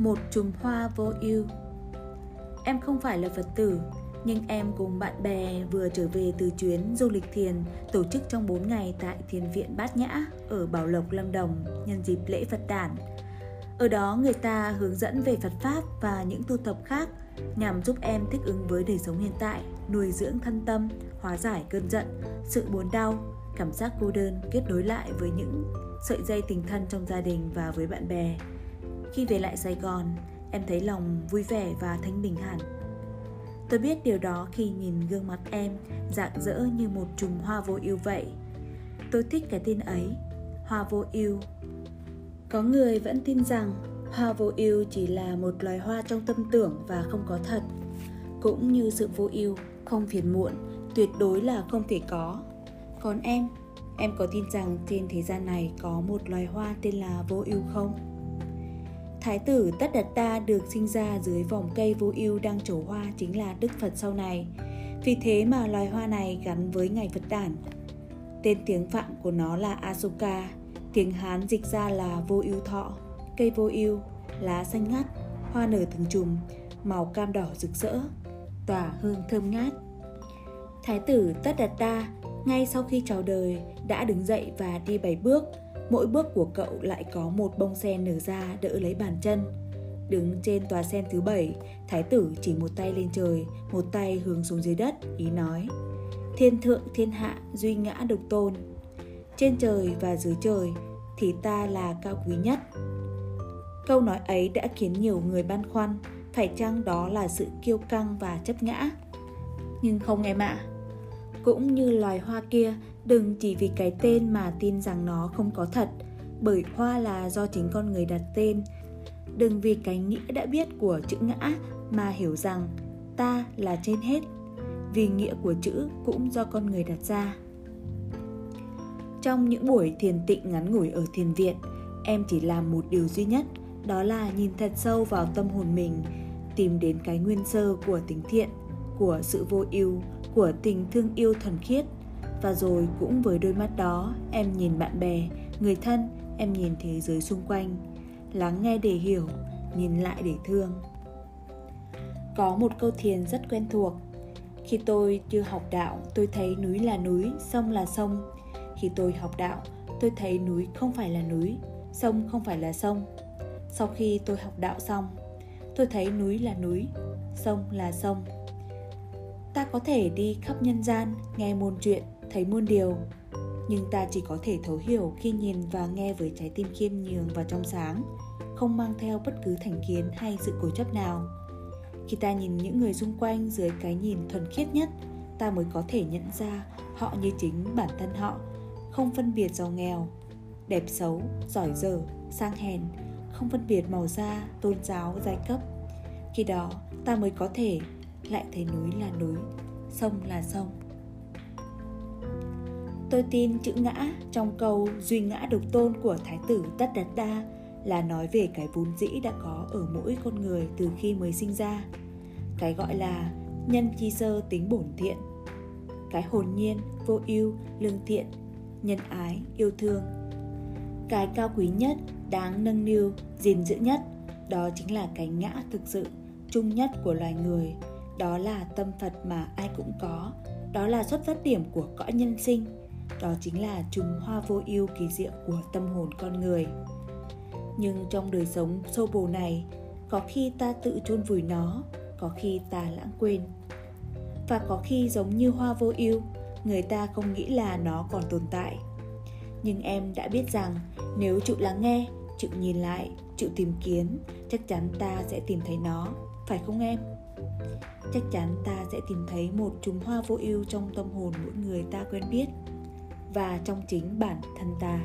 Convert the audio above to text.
một chùm hoa vô ưu em không phải là phật tử nhưng em cùng bạn bè vừa trở về từ chuyến du lịch thiền tổ chức trong 4 ngày tại thiền viện Bát Nhã ở Bảo Lộc, Lâm Đồng nhân dịp lễ Phật đản. Ở đó người ta hướng dẫn về Phật Pháp và những tu tập khác nhằm giúp em thích ứng với đời sống hiện tại, nuôi dưỡng thân tâm, hóa giải cơn giận, sự buồn đau, cảm giác cô đơn, kết nối lại với những sợi dây tình thân trong gia đình và với bạn bè. Khi về lại Sài Gòn, em thấy lòng vui vẻ và thanh bình hẳn. Tôi biết điều đó khi nhìn gương mặt em rạng rỡ như một chùm hoa vô ưu vậy. Tôi thích cái tên ấy, hoa vô ưu. Có người vẫn tin rằng hoa vô ưu chỉ là một loài hoa trong tâm tưởng và không có thật. Cũng như sự vô ưu, không phiền muộn, tuyệt đối là không thể có. Còn em, em có tin rằng trên thế gian này có một loài hoa tên là vô ưu không? Thái tử Tất Đạt Ta được sinh ra dưới vòng cây vô ưu đang trổ hoa chính là Đức Phật sau này. Vì thế mà loài hoa này gắn với ngày Phật đản. Tên tiếng Phạn của nó là Asoka, tiếng Hán dịch ra là vô ưu thọ, cây vô ưu, lá xanh ngắt, hoa nở từng chùm, màu cam đỏ rực rỡ, tỏa hương thơm ngát. Thái tử Tất Đạt Ta ngay sau khi chào đời đã đứng dậy và đi bảy bước Mỗi bước của cậu lại có một bông sen nở ra đỡ lấy bàn chân. Đứng trên tòa sen thứ bảy, thái tử chỉ một tay lên trời, một tay hướng xuống dưới đất, ý nói Thiên thượng thiên hạ duy ngã độc tôn Trên trời và dưới trời thì ta là cao quý nhất Câu nói ấy đã khiến nhiều người băn khoăn Phải chăng đó là sự kiêu căng và chấp ngã Nhưng không em ạ à. Cũng như loài hoa kia Đừng chỉ vì cái tên mà tin rằng nó không có thật, bởi hoa là do chính con người đặt tên. Đừng vì cái nghĩa đã biết của chữ ngã mà hiểu rằng ta là trên hết, vì nghĩa của chữ cũng do con người đặt ra. Trong những buổi thiền tịnh ngắn ngủi ở thiền viện, em chỉ làm một điều duy nhất, đó là nhìn thật sâu vào tâm hồn mình, tìm đến cái nguyên sơ của tính thiện, của sự vô ưu, của tình thương yêu thuần khiết – và rồi cũng với đôi mắt đó, em nhìn bạn bè, người thân, em nhìn thế giới xung quanh, lắng nghe để hiểu, nhìn lại để thương. Có một câu thiền rất quen thuộc. Khi tôi chưa học đạo, tôi thấy núi là núi, sông là sông. Khi tôi học đạo, tôi thấy núi không phải là núi, sông không phải là sông. Sau khi tôi học đạo xong, tôi thấy núi là núi, sông là sông ta có thể đi khắp nhân gian, nghe muôn chuyện, thấy muôn điều. Nhưng ta chỉ có thể thấu hiểu khi nhìn và nghe với trái tim khiêm nhường và trong sáng, không mang theo bất cứ thành kiến hay sự cố chấp nào. Khi ta nhìn những người xung quanh dưới cái nhìn thuần khiết nhất, ta mới có thể nhận ra họ như chính bản thân họ, không phân biệt giàu nghèo, đẹp xấu, giỏi dở, sang hèn, không phân biệt màu da, tôn giáo, giai cấp. Khi đó, ta mới có thể lại thấy núi là núi sông là sông Tôi tin chữ ngã trong câu duy ngã độc tôn của Thái tử Tất Đạt Đa là nói về cái vốn dĩ đã có ở mỗi con người từ khi mới sinh ra. Cái gọi là nhân chi sơ tính bổn thiện. Cái hồn nhiên, vô ưu, lương thiện, nhân ái, yêu thương. Cái cao quý nhất, đáng nâng niu, gìn giữ nhất, đó chính là cái ngã thực sự, chung nhất của loài người. Đó là tâm Phật mà ai cũng có, đó là xuất phát điểm của cõi nhân sinh. Đó chính là chùm hoa vô ưu kỳ diệu của tâm hồn con người. Nhưng trong đời sống sâu bồ này có khi ta tự chôn vùi nó có khi ta lãng quên. Và có khi giống như hoa vô ưu người ta không nghĩ là nó còn tồn tại. Nhưng em đã biết rằng nếu chịu lắng nghe chịu nhìn lại chịu tìm kiếm chắc chắn ta sẽ tìm thấy nó. Phải không em? Chắc chắn ta sẽ tìm thấy một chùm hoa vô ưu trong tâm hồn mỗi người ta quen biết. Và trong chính bản thân ta.